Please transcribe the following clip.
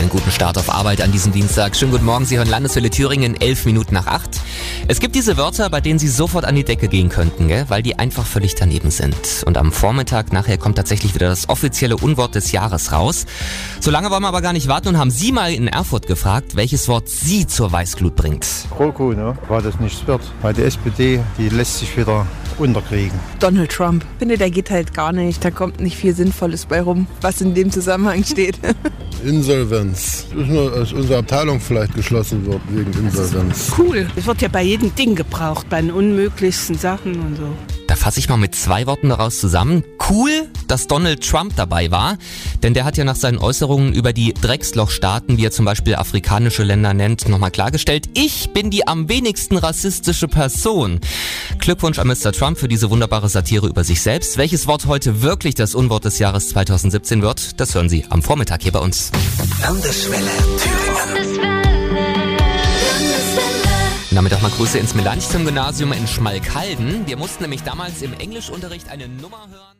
einen guten Start auf Arbeit an diesem Dienstag. Schönen guten Morgen, Sie hören Landeswelle Thüringen, elf Minuten nach acht. Es gibt diese Wörter, bei denen Sie sofort an die Decke gehen könnten, gell? weil die einfach völlig daneben sind. Und am Vormittag nachher kommt tatsächlich wieder das offizielle Unwort des Jahres raus. So lange wollen wir aber gar nicht warten und haben Sie mal in Erfurt gefragt, welches Wort Sie zur Weißglut bringt. GroKo, ne? War das nichts wird. Weil die SPD, die lässt sich wieder unterkriegen. Donald Trump. Ich finde, der geht halt gar nicht. Da kommt nicht viel Sinnvolles bei rum, was in dem Zusammenhang steht. Insolvenz. Das ist nur, dass unsere Abteilung vielleicht geschlossen wird wegen Insolvenz. Cool. Es wird ja bei jedem Ding gebraucht, bei den unmöglichsten Sachen und so. Da fasse ich mal mit zwei Worten daraus zusammen. Cool, dass Donald Trump dabei war, denn der hat ja nach seinen Äußerungen über die Dreckslochstaaten, wie er zum Beispiel afrikanische Länder nennt, nochmal klargestellt, ich bin die am wenigsten rassistische Person. Glückwunsch an Mr. Trump für diese wunderbare Satire über sich selbst. Welches Wort heute wirklich das Unwort des Jahres 2017 wird, das hören Sie am Vormittag hier bei uns. Landeswelle Thüringen. Und damit auch mal Grüße ins Melanchthon-Gymnasium in Schmalkalden. Wir mussten nämlich damals im Englischunterricht eine Nummer hören.